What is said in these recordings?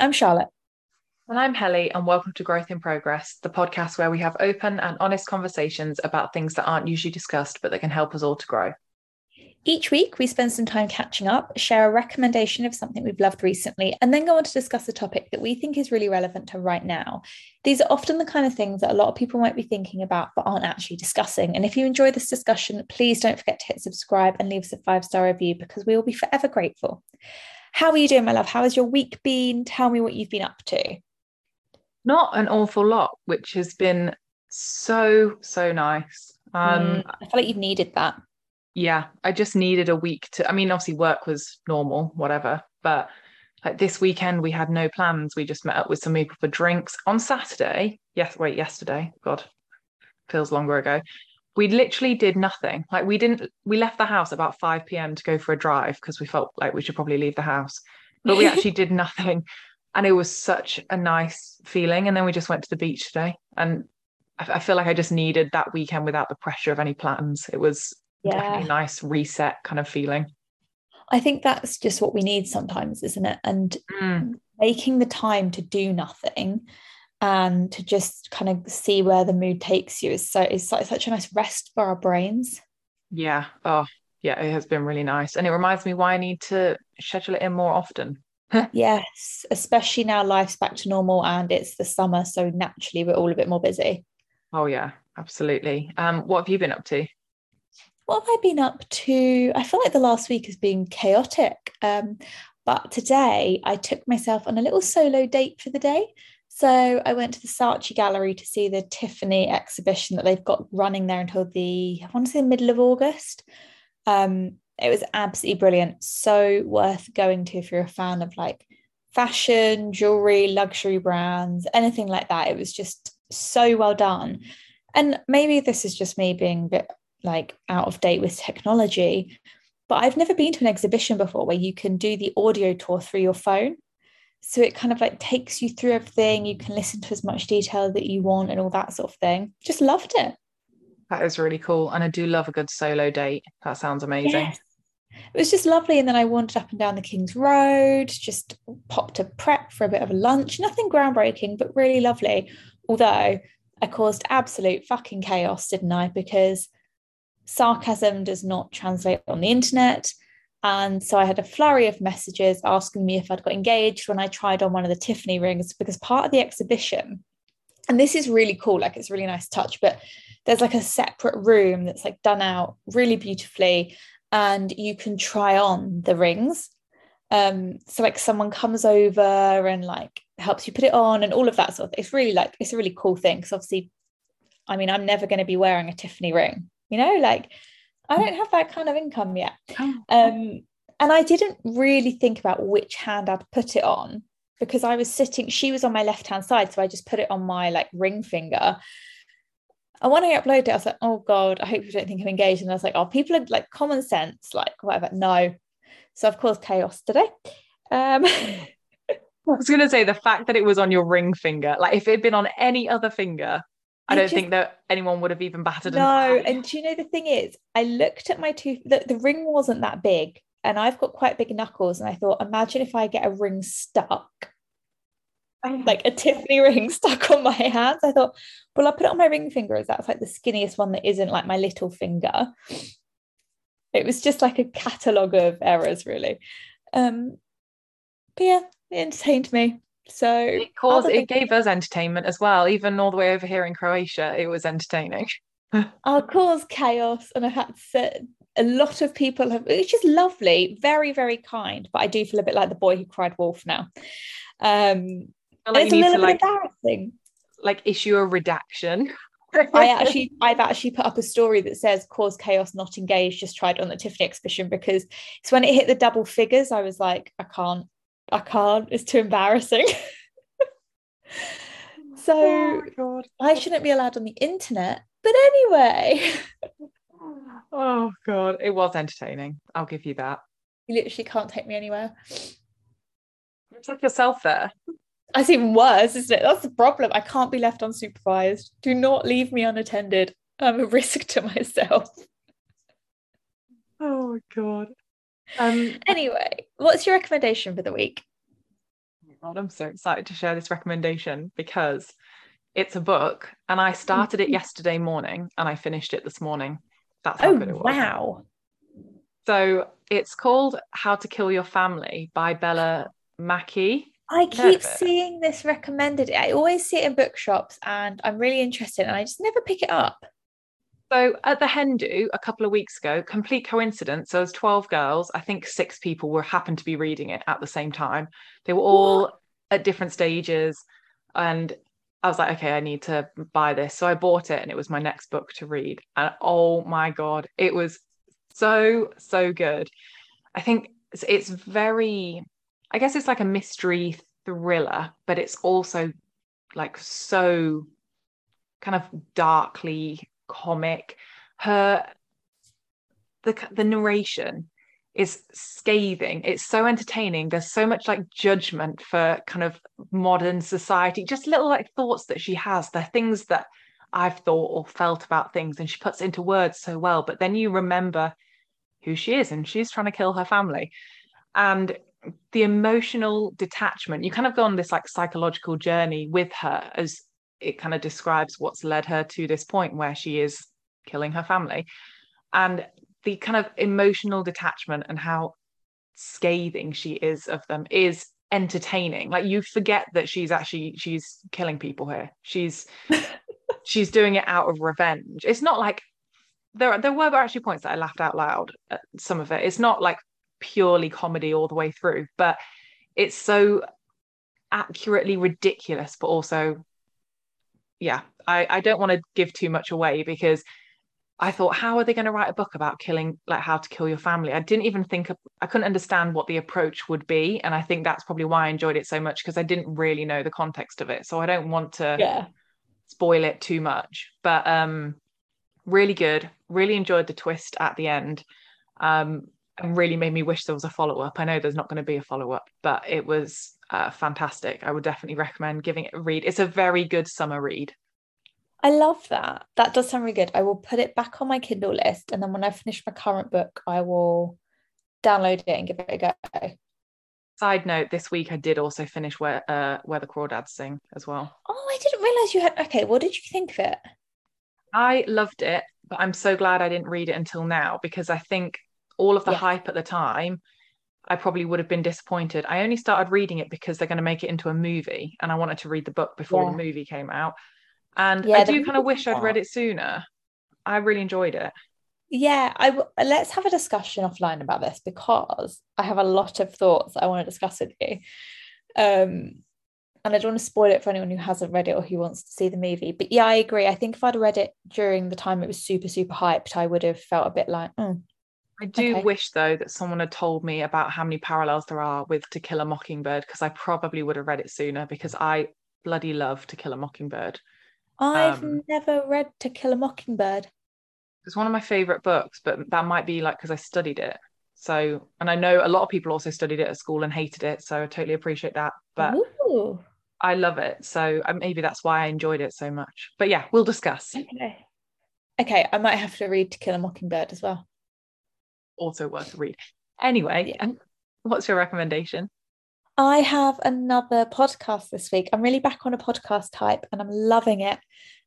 I'm Charlotte. And I'm Helly, and welcome to Growth in Progress, the podcast where we have open and honest conversations about things that aren't usually discussed, but that can help us all to grow. Each week, we spend some time catching up, share a recommendation of something we've loved recently, and then go on to discuss a topic that we think is really relevant to right now. These are often the kind of things that a lot of people might be thinking about but aren't actually discussing. And if you enjoy this discussion, please don't forget to hit subscribe and leave us a five star review because we will be forever grateful. How are you doing, my love? How has your week been? Tell me what you've been up to. Not an awful lot, which has been so, so nice. Um, mm, I feel like you've needed that. Yeah, I just needed a week to, I mean, obviously work was normal, whatever, but like this weekend we had no plans. We just met up with some people for drinks on Saturday. Yes, wait, yesterday. God, feels longer ago we literally did nothing. Like we didn't we left the house about 5 p.m. to go for a drive because we felt like we should probably leave the house. But we actually did nothing. And it was such a nice feeling. And then we just went to the beach today. And I, I feel like I just needed that weekend without the pressure of any plans. It was yeah. definitely a nice reset kind of feeling. I think that's just what we need sometimes, isn't it? And mm. making the time to do nothing and to just kind of see where the mood takes you is so is such a nice rest for our brains. Yeah. Oh, yeah, it has been really nice. And it reminds me why I need to schedule it in more often. yes, especially now life's back to normal and it's the summer. So naturally we're all a bit more busy. Oh yeah, absolutely. Um, what have you been up to? What have I been up to? I feel like the last week has been chaotic. Um, but today I took myself on a little solo date for the day. So I went to the Saatchi Gallery to see the Tiffany exhibition that they've got running there until the, I want to say, the middle of August. Um, it was absolutely brilliant. So worth going to if you're a fan of like fashion, jewelry, luxury brands, anything like that. It was just so well done. And maybe this is just me being a bit like out of date with technology, but I've never been to an exhibition before where you can do the audio tour through your phone so it kind of like takes you through everything. You can listen to as much detail that you want and all that sort of thing. Just loved it. That is really cool and i do love a good solo date. That sounds amazing. Yes. it was just lovely and then i wandered up and down the king's road just popped to Pret for a bit of a lunch. Nothing groundbreaking but really lovely. Although i caused absolute fucking chaos didn't i? Because sarcasm does not translate on the internet and so I had a flurry of messages asking me if I'd got engaged when I tried on one of the Tiffany rings because part of the exhibition, and this is really cool, like it's really nice touch, but there's like a separate room that's like done out really beautifully and you can try on the rings. Um, so like someone comes over and like helps you put it on and all of that sort of thing. It's really like it's a really cool thing because obviously, I mean, I'm never going to be wearing a Tiffany ring, you know, like I don't have that kind of income yet. Oh. Um, and I didn't really think about which hand I'd put it on because I was sitting, she was on my left hand side. So I just put it on my like ring finger. And when I uploaded it, I was like, oh God, I hope you don't think I'm engaged. And I was like, oh, people are like common sense, like whatever. No. So of course, chaos today. Um, I was going to say the fact that it was on your ring finger, like if it had been on any other finger, I don't just, think that anyone would have even batted. No, and do you know the thing is, I looked at my tooth. The, the ring wasn't that big, and I've got quite big knuckles, and I thought, imagine if I get a ring stuck, like a Tiffany ring stuck on my hands. I thought, well, I'll put it on my ring finger as that's like the skinniest one that isn't like my little finger. It was just like a catalogue of errors, really. Um, but yeah, it entertained me. So it caused it gave us entertainment as well. Even all the way over here in Croatia, it was entertaining. I'll cause chaos, and I had to sit. A lot of people have, which is lovely, very, very kind. But I do feel a bit like the boy who cried wolf now. Um, like it's a little bit like, embarrassing. Like issue a redaction. I actually, I've actually put up a story that says "cause chaos, not engaged." Just tried on the Tiffany exhibition because it's when it hit the double figures. I was like, I can't, I can't. It's too embarrassing. so oh I shouldn't be allowed on the internet. But anyway. oh god, it was entertaining. I'll give you that. You literally can't take me anywhere. You took yourself there. That's even worse, isn't it? That's the problem. I can't be left unsupervised. Do not leave me unattended. I'm a risk to myself. Oh my god. Um, anyway, what's your recommendation for the week? God, I'm so excited to share this recommendation because it's a book and I started it yesterday morning and I finished it this morning. That's how oh, good it was. wow. So it's called How to Kill Your Family by Bella Mackie. I keep seeing this recommended. I always see it in bookshops and I'm really interested and I just never pick it up. So at the hen do a couple of weeks ago, complete coincidence. So there's 12 girls. I think six people were happened to be reading it at the same time. They were all at different stages. And I was like, okay, I need to buy this. So I bought it and it was my next book to read. And oh my God, it was so, so good. I think it's, it's very, I guess it's like a mystery thriller, but it's also like so kind of darkly comic. Her the the narration is scathing. It's so entertaining. There's so much like judgment for kind of modern society, just little like thoughts that she has. They're things that I've thought or felt about things, and she puts into words so well. But then you remember who she is, and she's trying to kill her family. And the emotional detachment, you kind of go on this like psychological journey with her as it kind of describes what's led her to this point where she is killing her family. And the kind of emotional detachment and how scathing she is of them is entertaining. Like you forget that she's actually she's killing people here. She's she's doing it out of revenge. It's not like there there were actually points that I laughed out loud at some of it. It's not like purely comedy all the way through but it's so accurately ridiculous but also yeah I I don't want to give too much away because I thought, how are they going to write a book about killing, like how to kill your family? I didn't even think, of, I couldn't understand what the approach would be. And I think that's probably why I enjoyed it so much because I didn't really know the context of it. So I don't want to Yeah. spoil it too much. But um, really good. Really enjoyed the twist at the end. Um, and really made me wish there was a follow up. I know there's not going to be a follow up, but it was uh, fantastic. I would definitely recommend giving it a read. It's a very good summer read. I love that. That does sound really good. I will put it back on my Kindle list and then when I finish my current book, I will download it and give it a go. Side note: This week I did also finish where uh, where the crawdads sing as well. Oh, I didn't realize you had okay, what did you think of it? I loved it, but I'm so glad I didn't read it until now because I think all of the Yeah. hype at the time, I probably would have been disappointed. I only started reading it because they're going to make it into a movie, and I wanted to read the book before Yeah. the movie came out. And Yeah, I do kind of wish I'd read it sooner. I really enjoyed it. Yeah, I w- let's have a discussion offline about this because I have a lot of thoughts I want to discuss with you. Um, and I don't want to spoil it for anyone who hasn't read it or who wants to see the movie. But yeah, I agree. I think if I'd read it during the time it was super, super hyped, I would have felt a bit like, oh, I do Okay. wish though that someone had told me about how many parallels there are with To Kill a Mockingbird because I probably would have read it sooner because I bloody love To Kill a Mockingbird. I've Um, never read To Kill a Mockingbird. It's one of my favorite books, but that might be like because I studied it. So, and I know a lot of people also studied it at school and hated it. So I totally appreciate that. But Ooh, I love it. So uh, maybe that's why I enjoyed it so much. But yeah, we'll discuss. okay. Okay, I might have to read To Kill a Mockingbird as well. Also worth a read. Anyway, Yeah. what's your recommendation? I have another podcast this week. I'm really back on a podcast type and I'm loving it.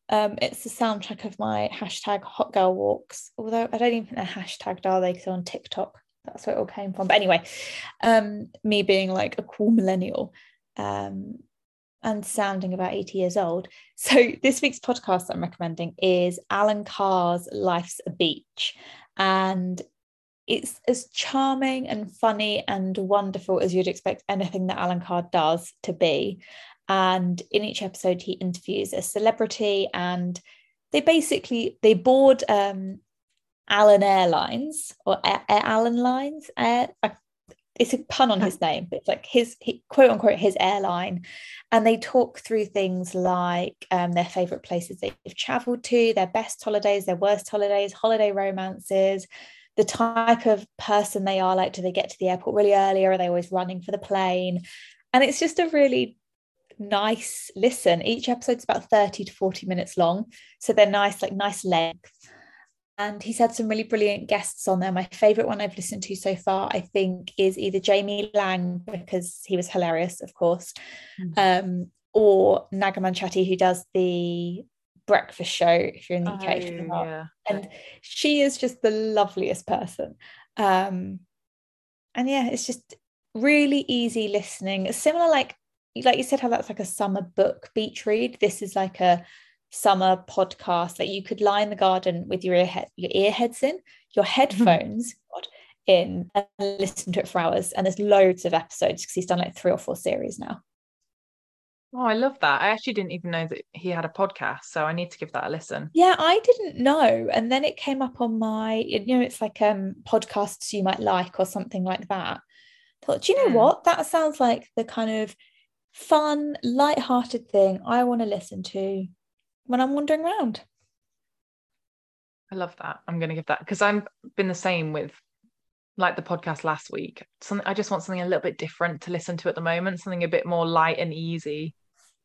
Um, it's the soundtrack of my hashtag hot girl walks, although I don't even think they're hashtagged, are they? Because on TikTok. That's where it all came from. But anyway, um, me being like a cool millennial um, and sounding about 80 years old. So this week's podcast I'm recommending is Alan Carr's Life's a Beach. And it's as charming and funny and wonderful as you'd expect anything that Alan Carr does to be. And in each episode, he interviews a celebrity, and they basically they board um, Alan Airlines or Air, Alan Lines. Air, it's a pun on his name, but it's like his he, quote unquote his airline, and they talk through things like um, their favorite places they've traveled to, their best holidays, their worst holidays, holiday romances, the type of person they are. Like, do they get to the airport really early, or are they always running for the plane? And it's just a really nice listen. Each episode's about 30 to 40 minutes long. So they're nice, like nice length. and he's had some really brilliant guests on there. My favorite one I've listened to so far, I think, is either Jamie Laing because he was hilarious, of course, mm-hmm. um, or Naga Chatty, who does the breakfast show if you're in the UK. Oh, yeah. And she is just the loveliest person. Um, and yeah, it's just really easy listening. Similar, like like you said, how that's like a summer book beach read. This is like a summer podcast that you could lie in the garden with your ear your earheads in, your mm-hmm. headphones in, and listen to it for hours. And there's loads of episodes because he's done like three or four series now. Oh, I love that. I actually didn't even know that he had a podcast, so I need to give that a listen. Yeah, I didn't know. And then it came up on my, you know, it's like um podcasts you might like or something like that. I thought, do you know mm. what? That sounds like the kind of fun, light-hearted thing I want to listen to when I'm wandering around. I love that. I'm going to give that because I've been the same with like the podcast last week. Something I just want something a little bit different to listen to at the moment, something a bit more light and easy.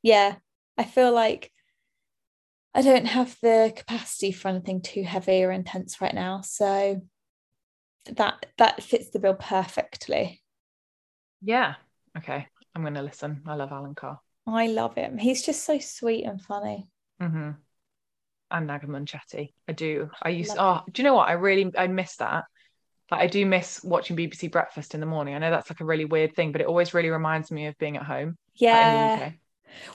Yeah, I feel like I don't have the capacity for anything too heavy or intense right now, so that that fits the bill perfectly. Yeah. Okay. I'm going to listen. I love Alan Carr. I love him. He's just so sweet and funny. Mm-hmm. And Naga Munchetty. I do. I used. Love oh, do you know what? I really I miss that. Like I do miss watching BBC Breakfast in the morning. I know that's like a really weird thing, but it always really reminds me of being at home. Yeah.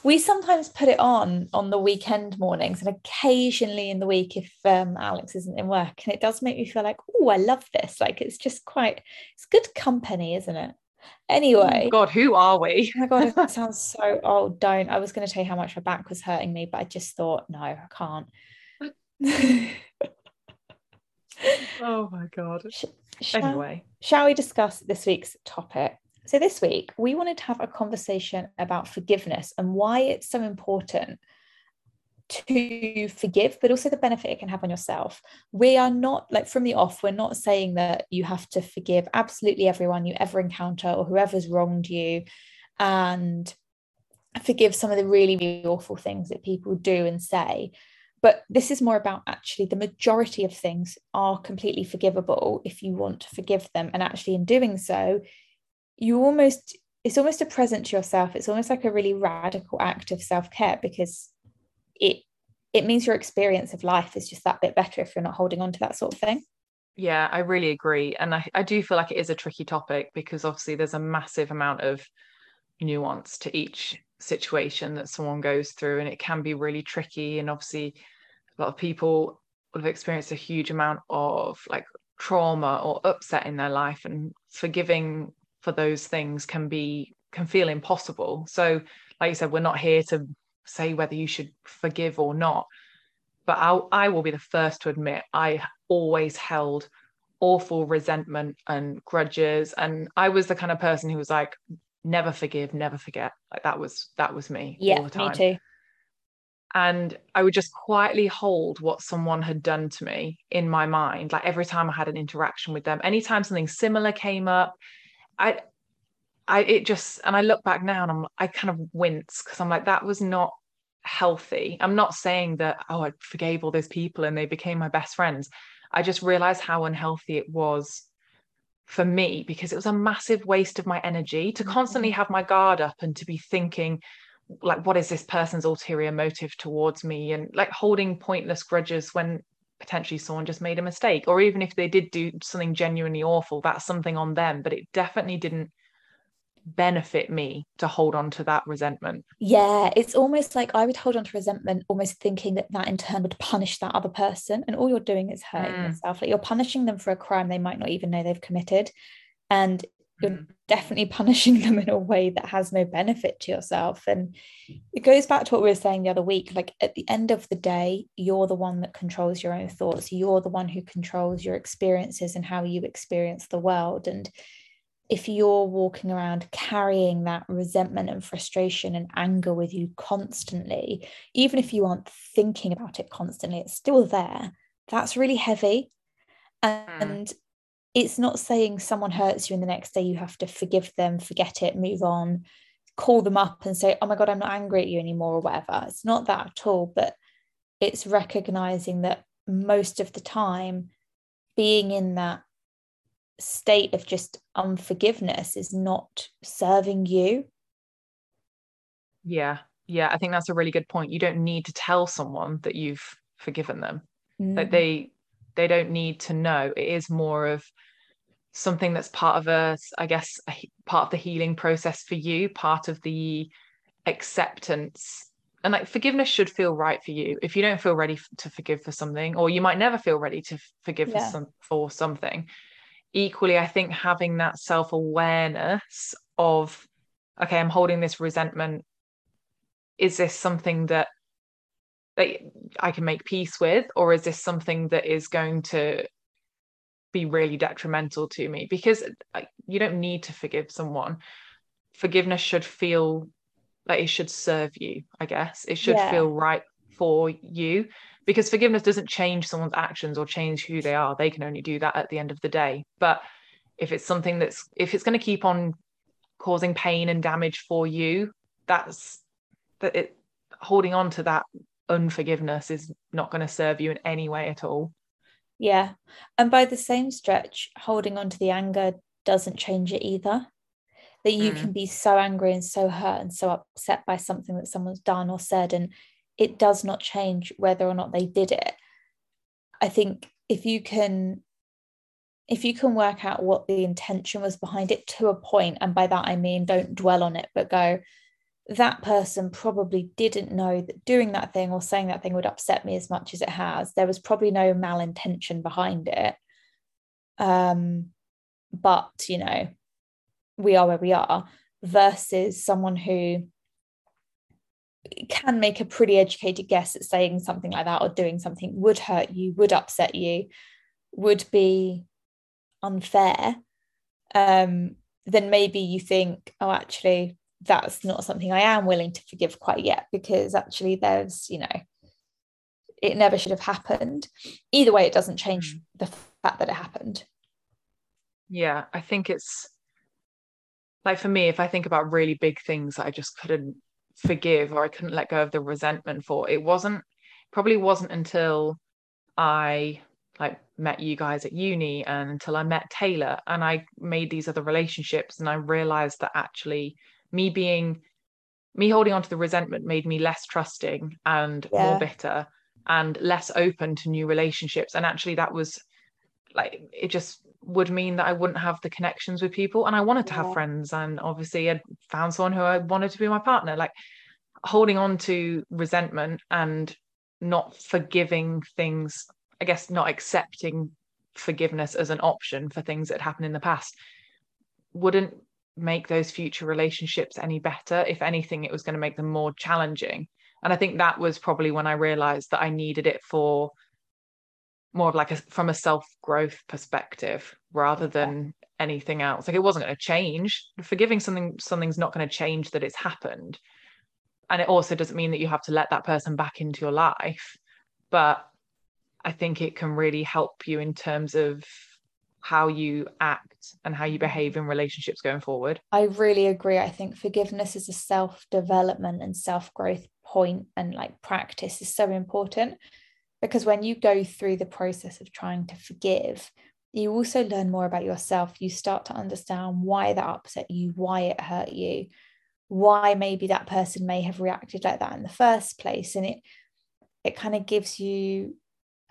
We sometimes put it on on the weekend mornings and occasionally in the week if um, Alex isn't in work. And it does make me feel like, oh, I love this. Like it's just quite, it's good company, isn't it? Anyway. Oh God, who are we? oh my God, it sounds so old. Don't. I was going to tell you how much my back was hurting me, but I just thought, no, I can't. oh my God. Sh- shall, anyway. Shall we discuss this week's topic? So, this week, we wanted to have a conversation about forgiveness and why it's so important to forgive, but also the benefit it can have on yourself. We are not like from the off, we're not saying that you have to forgive absolutely everyone you ever encounter or whoever's wronged you and forgive some of the really, really awful things that people do and say. But this is more about actually the majority of things are completely forgivable if you want to forgive them. And actually, in doing so, you almost, it's almost a present to yourself. It's almost like a really radical act of self care because it it means your experience of life is just that bit better if you're not holding on to that sort of thing. Yeah i really agree. And I, I do feel like it is a tricky topic because obviously there's a massive amount of nuance to each situation that someone goes through and it can be really tricky. And obviously a lot of people will have experienced a huge amount of like trauma or upset in their life and forgiving for those things can be can feel impossible so like you said we're not here to say whether you should forgive or not. But I'll, I will be the first to admit I always held awful resentment and grudges. And I was the kind of person who was like, never forgive, never forget. Like that was that was me. Yeah, me too. And I would just quietly hold what someone had done to me in my mind. Like every time I had an interaction with them, anytime something similar came up, I I it just and I look back now and I'm I kind of wince because I'm like that was not healthy. I'm not saying that oh I forgave all those people and they became my best friends. I just realized how unhealthy it was for me because it was a massive waste of my energy to constantly mm-hmm. have my guard up and to be thinking like what is this person's ulterior motive towards me and like holding pointless grudges when potentially someone just made a mistake or even if they did do something genuinely awful that's something on them but it definitely didn't benefit me to hold on to that resentment. Yeah, it's almost like I would hold on to resentment, almost thinking that that in turn would punish that other person. And all you're doing is hurting mm. yourself. Like you're punishing them for a crime they might not even know they've committed. And you're mm. definitely punishing them in a way that has no benefit to yourself. And it goes back to what we were saying the other week. Like at the end of the day, you're the one that controls your own thoughts. You're the one who controls your experiences and how you experience the world. And if you're walking around carrying that resentment and frustration and anger with you constantly, even if you aren't thinking about it constantly, it's still there. That's really heavy. And mm. It's not saying someone hurts you and the next day you have to forgive them, forget it, move on, call them up and say, oh my God, I'm not angry at you anymore or whatever. It's not that at all. But it's recognizing that most of the time being in that state of just unforgiveness is not serving you. Yeah. Yeah. I think that's a really good point. You don't need to tell someone that you've forgiven them. Mm. Like they they don't need to know. It is more of something that's part of a, I guess, a, part of the healing process for you, part of the acceptance and like forgiveness should feel right for you if you don't feel ready to forgive for something or you might never feel ready to forgive yeah. for some for something equally i think having that self-awareness of okay i'm holding this resentment is this something that that i can make peace with or is this something that is going to be really detrimental to me? Because you don't need to forgive someone. Forgiveness should feel like it should serve you i guess. It should yeah. feel right for you. Because forgiveness doesn't change someone's actions or change who they are. They can only do that at the end of the day. But if it's something that's if it's going to keep on causing pain and damage for you that's that it holding on to that unforgiveness is not going to serve you in any way at all. Yeah and by the same stretch holding on to the anger doesn't change it either. That you mm. can be so angry and so hurt and so upset by something that someone's done or said and it does not change whether or not they did it. I think if you can if you can work out what the intention was behind it to a point and by that i mean don't dwell on it but go that person probably didn't know that doing that thing or saying that thing would upset me as much as it has. There was probably no malintention behind it. Um but you know we are where we are versus someone who can make a pretty educated guess at saying something like that or doing something would hurt you, would upset you, would be unfair, um, then maybe you think, oh, actually, that's not something I am willing to forgive quite yet because actually there's, you know, it never should have happened. Either way, it doesn't change mm. the fact that it happened. Yeah, I think it's like for me, if I think about really big things that I just couldn't forgive or I couldn't let go of the resentment for, it wasn't probably wasn't until I like met you guys at uni and until I met Taylor and I made these other relationships and I realized that actually me being me holding on to the resentment made me less trusting and yeah. more bitter and less open to new relationships and actually that was like it just would mean that I wouldn't have the connections with people. And I wanted to yeah. have friends. And obviously, I'd found someone who I wanted to be my partner. Like holding on to resentment and not forgiving things, I guess, not accepting forgiveness as an option for things that happened in the past wouldn't make those future relationships any better. If anything, it was going to make them more challenging. And I think that was probably when I realized that I needed it for more of like a from a self growth perspective rather than anything else like it wasn't going to change forgiving something something's not going to change that it's happened and it also doesn't mean that you have to let that person back into your life but i think it can really help you in terms of how you act and how you behave in relationships going forward i really agree i think forgiveness is a self development and self growth point and like practice is so important because when you go through the process of trying to forgive, you also learn more about yourself. You start to understand why that upset you, why it hurt you, why maybe that person may have reacted like that in the first place. And it it kind of gives you,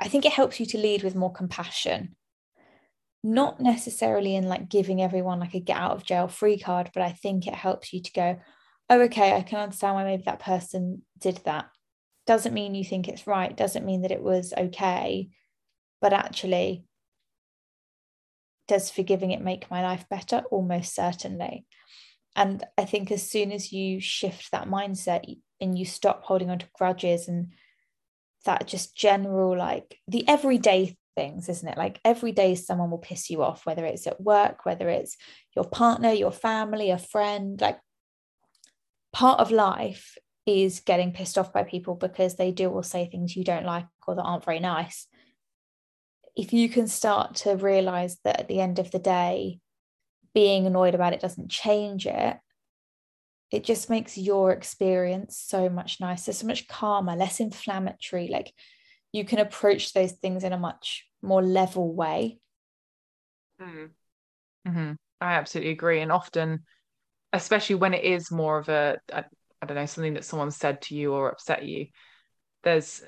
I think it helps you to lead with more compassion. Not necessarily in like giving everyone like a get out of jail free card, but I think it helps you to go, oh, okay, I can understand why maybe that person did that. Doesn't mean you think it's right doesn't mean that it was okay but actually does forgiving it make my life better? Almost certainly. And i think as soon as you shift that mindset and you stop holding on to grudges and that just general like the everyday things isn't it like every day someone will piss you off whether it's at work whether it's your partner your family a friend like part of life is getting pissed off by people because they do or say things you don't like or that aren't very nice. If you can start to realize that at the end of the day, being annoyed about it doesn't change it, it just makes your experience so much nicer, so much calmer, less inflammatory. Like you can approach those things in a much more level way. Mm. Mm-hmm. I absolutely agree. And often, especially when it is more of a, a, I don't know, something that someone said to you or upset you, there's,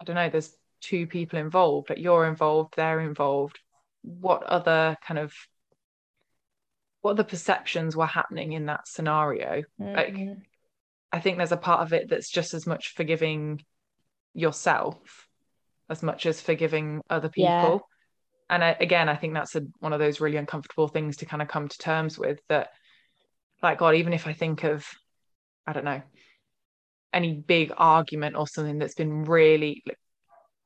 I don't know, there's two people involved, like you're involved, they're involved. What other kind of, what the perceptions were happening in that scenario? Mm-hmm. Like, I think there's a part of it that's just as much forgiving yourself as much as forgiving other people. Yeah. And I, again, I think that's a, one of those really uncomfortable things to kind of come to terms with that, like, God, even if I think of, I don't know, any big argument or something that's been really like,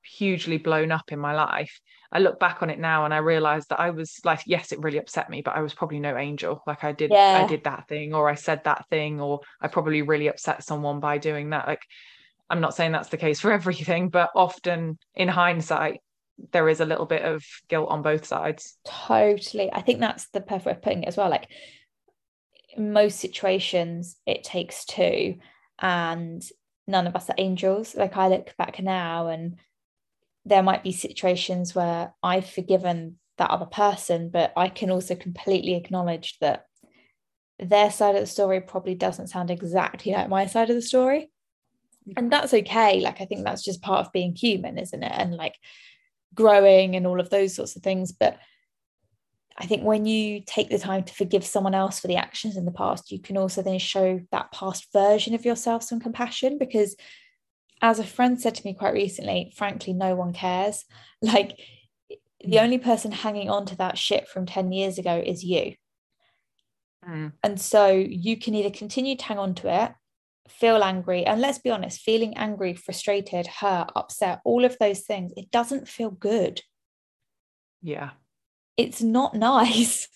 hugely blown up in my life, I look back on it now and I realize that I was like, yes, it really upset me, but I was probably no angel. Like I did, yeah. I did that thing, or I said that thing, or I probably really upset someone by doing that. Like, I'm not saying that's the case for everything, but often in hindsight, there is a little bit of guilt on both sides. Totally. I think that's the perfect way of putting it as well. Like in most situations, it takes two, and none of us are angels. Like I look back now and there might be situations where I've forgiven that other person, but I can also completely acknowledge that their side of the story probably doesn't sound exactly like my side of the story. And that's okay. Like, I think that's just part of being human, isn't it? And like growing and all of those sorts of things. But I think when you take the time to forgive someone else for the actions in the past, you can also then show that past version of yourself some compassion because as a friend said to me quite recently, frankly, no one cares. Like the mm. only person hanging on to that shit from 10 years ago is you. Mm. And so you can either continue to hang on to it, feel angry, and let's be honest, feeling angry, frustrated, hurt, upset, all of those things, it doesn't feel good. Yeah. It's not nice.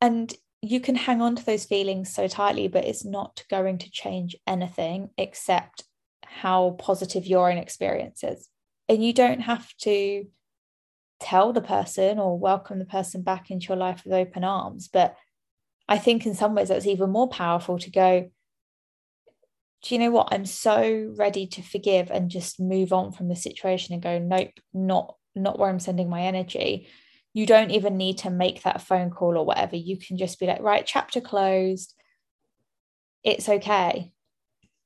And you can hang on to those feelings so tightly, but it's not going to change anything except how positive your own experience is. And you don't have to tell the person or welcome the person back into your life with open arms. But I think in some ways that's even more powerful to go, do you know what? I'm so ready to forgive and just move on from the situation and go, nope, not not where I'm sending my energy. You don't even need to make that phone call or whatever. You can just be like, right, chapter closed. It's okay.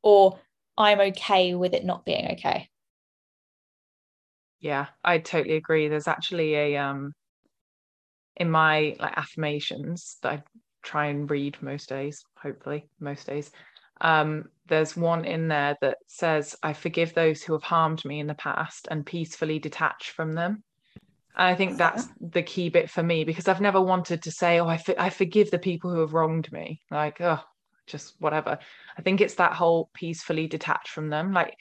Or I'm okay with it not being okay. Yeah, I totally agree. There's actually a um in my like affirmations that I try and read most days, hopefully most days. Um, there's one in there that says, I forgive those who have harmed me in the past and peacefully detach from them. And I think that's the key bit for me because I've never wanted to say, oh, I, for- I forgive the people who have wronged me. Like, oh, just whatever. I think it's that whole peacefully detached from them. Like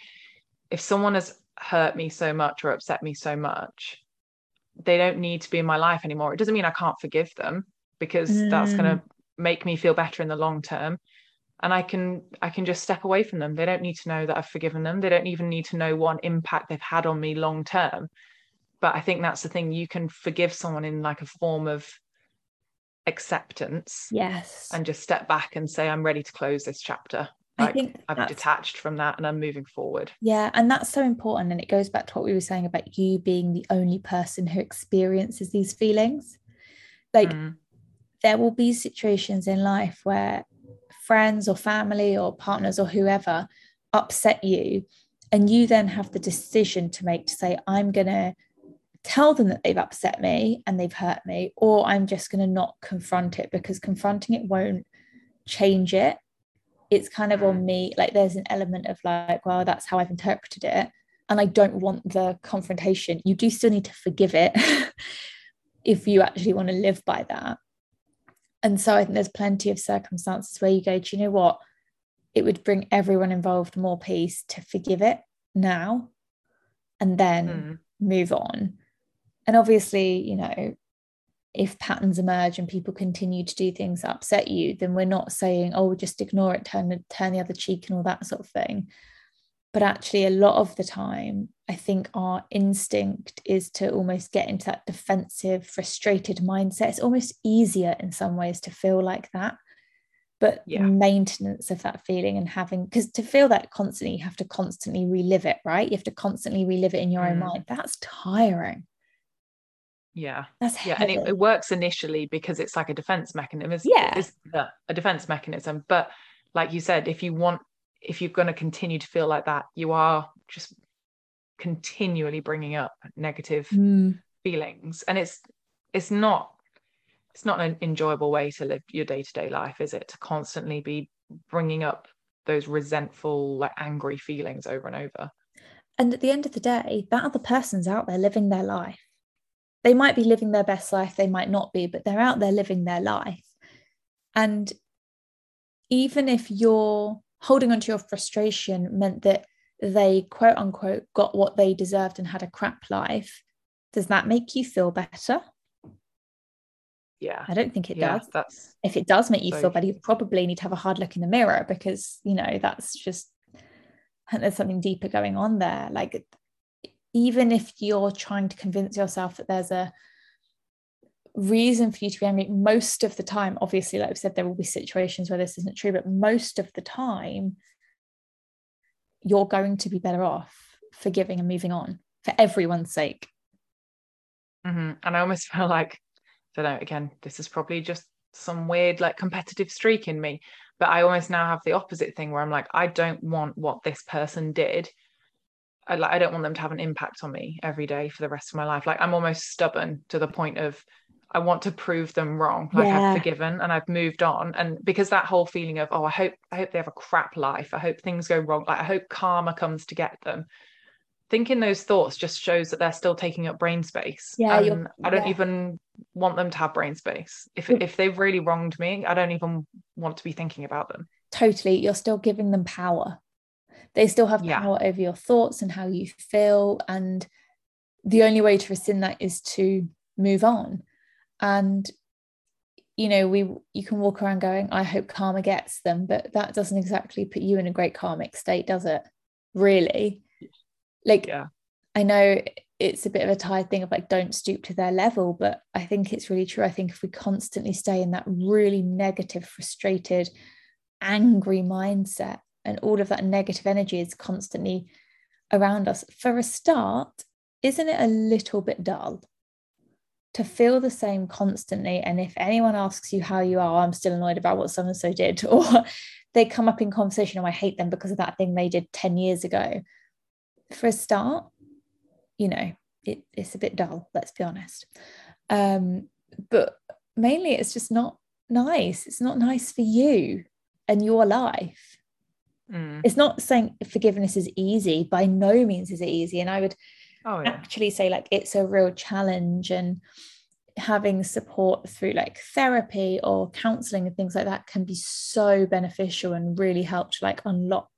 if someone has hurt me so much or upset me so much, they don't need to be in my life anymore. It doesn't mean I can't forgive them because mm. that's going to make me feel better in the long term and i can i can just step away from them they don't need to know that i've forgiven them they don't even need to know what impact they've had on me long term but i think that's the thing you can forgive someone in like a form of acceptance yes and just step back and say i'm ready to close this chapter like, I think I've detached from that and I'm moving forward. Yeah, and that's so important. And it goes back to what we were saying about you being the only person who experiences these feelings. Like, mm. there will be situations in life where friends or family or partners or whoever upset you, and you then have the decision to make to say, I'm going to tell them that they've upset me and they've hurt me, or I'm just going to not confront it because confronting it won't change it. It's kind of on mm. me, like there's an element of like, well, that's how I've interpreted it. And I don't want the confrontation. You do still need to forgive it if you actually want to live by that. And so I think there's plenty of circumstances where you go, do you know what? It would bring everyone involved more peace to forgive it now and then mm. move on and obviously you know if patterns emerge and people continue to do things that upset you then we're not saying oh just ignore it turn turn the other cheek and all that sort of thing but actually a lot of the time i think our instinct is to almost get into that defensive frustrated mindset. It's almost easier in some ways to feel like that. But Yeah. maintenance of that feeling and having because to feel that constantly you have to constantly relive it right? You have to constantly relive it in your own Mm. mind. That's tiring. Yeah. That's yeah and it, it works initially because it's like a defense mechanism it's, Yeah. it's uh, a defense mechanism. But like you said if you want if you're going to continue to feel like that you are just continually bringing up negative Mm. feelings and it's it's not it's not an enjoyable way to live your day-to-day life is it to constantly be bringing up those resentful like angry feelings over and over And at the end of the day, that other person's out there living their life. They might be living their best life, they might not be, but they're out there living their life. And even if you're holding onto your frustration meant that they quote unquote got what they deserved and had a crap life, does that make you feel better? yeah I don't think it yeah does. that's If it does make you So feel better, you probably need to have a hard look in the mirror because, you know, that's just, think there's something deeper going on there. Like, even if you're trying to convince yourself that there's a reason for you to be angry, most of the time, obviously, like i've said, there will be situations where this isn't true, but most of the time, you're going to be better off forgiving and moving on for everyone's sake. Mhm. And I almost feel like, I don't know, again, this is probably just some weird like competitive streak in me, but I almost now have the opposite thing where I'm like, I don't want what this person did. I like I don't want them to have an impact on me every day for the rest of my life. Like I'm almost stubborn to the point of I want to prove them wrong. Like Yeah. I've forgiven and I've moved on. And because that whole feeling of, oh, I hope, I hope they have a crap life. I hope things go wrong. Like I hope karma comes to get them thinking those thoughts just shows that they're still taking up brain space. Yeah, and I don't yeah. even want them to have brain space. If if they've really wronged me, I don't even want to be thinking about them. totally you're still giving them power they still have Yeah. power over your thoughts and how you feel and the only way to rescind that is to move on and you know we you can walk around going i hope karma gets them but that doesn't exactly put you in a great karmic state does it? Really? Like Yeah. i know it's a bit of a tired thing of like don't stoop to their level but i think it's really true. I think if we constantly stay in that really negative frustrated angry mindset and all of that negative energy is constantly around us for a start isn't it a little bit dull to feel the same constantly and if anyone asks you how you are i'm still annoyed about what someone so did or they come up in conversation oh i hate them because of that thing they did 10 years ago. For a start you know it, it's a bit dull let's be honest. Um but mainly it's just not nice. It's not nice for you and your life. Mm. it's not saying forgiveness is easy. By no means is it easy. And i would Oh yeah. actually say like it's a real challenge and having support through like therapy or counseling and things like that can be so beneficial and really help to like unlock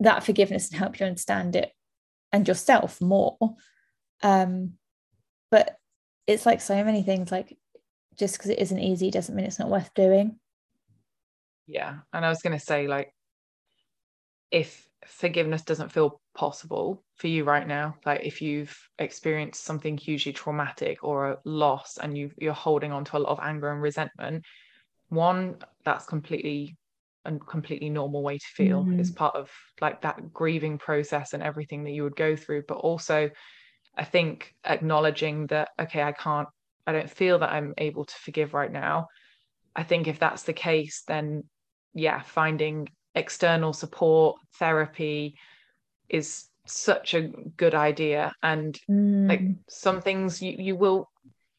that forgiveness and help you understand it and yourself more um but it's like so many things like just because it isn't easy doesn't mean it's not worth doing Yeah. And I was gonna say, like, if forgiveness doesn't feel possible for you right now, like if you've experienced something hugely traumatic or a loss and you you're holding on to a lot of anger and resentment, one, that's completely a completely normal way to feel. Mm-hmm. It's part of like that grieving process and everything that you would go through. But also, I think acknowledging that, okay, I can't, I don't feel that I'm able to forgive right now. I think if that's the case, then yeah, finding external support, therapy is such a good idea. And like Mm, some things you, you will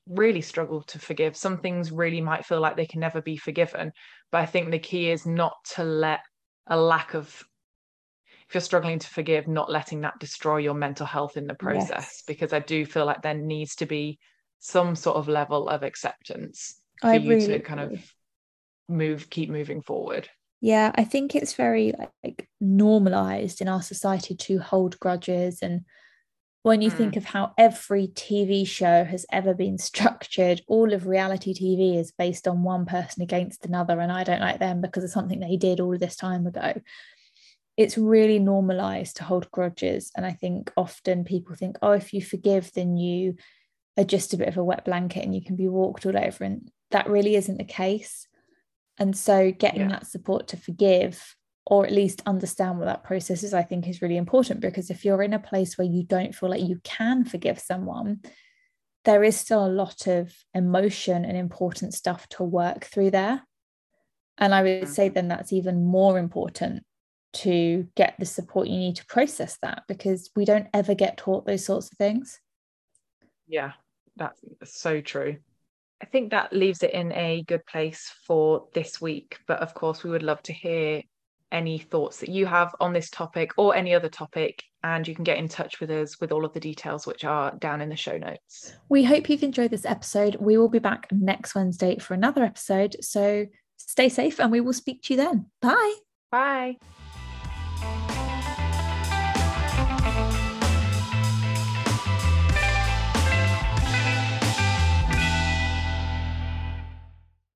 really struggle to forgive. Some things really might feel like they can never be forgiven. But I think the key is not to let a lack of if you're struggling to forgive, not letting that destroy your mental health in the process. Yes. Because I do feel like there needs to be some sort of level of acceptance for I you really to kind agree. of move, keep moving forward. Yeah, I think it's very like normalized in our society to hold grudges. And when you think mm. of how every TV show has ever been structured, all of reality TV is based on one person against another, and I don't like them because of something they did all this time ago. It's really normalized to hold grudges. And I think often people think, oh, if you forgive, then you are just a bit of a wet blanket and you can be walked all over. And that really isn't the case And so getting yeah. that support to forgive or at least understand what that process is, I think is really important because if you're in a place where you don't feel like you can forgive someone, there is still a lot of emotion and important stuff to work through there. And I would say mm-hmm. then that's even more important to get the support you need to process that because we don't ever get taught those sorts of things. Yeah, that's so true. I think that leaves it in a good place for this week. But of course, we would love to hear any thoughts that you have on this topic or any other topic. And you can get in touch with us with all of the details, which are down in the show notes. We hope you've enjoyed this episode. We will be back next Wednesday for another episode. So stay safe and we will speak to you then. Bye. Bye.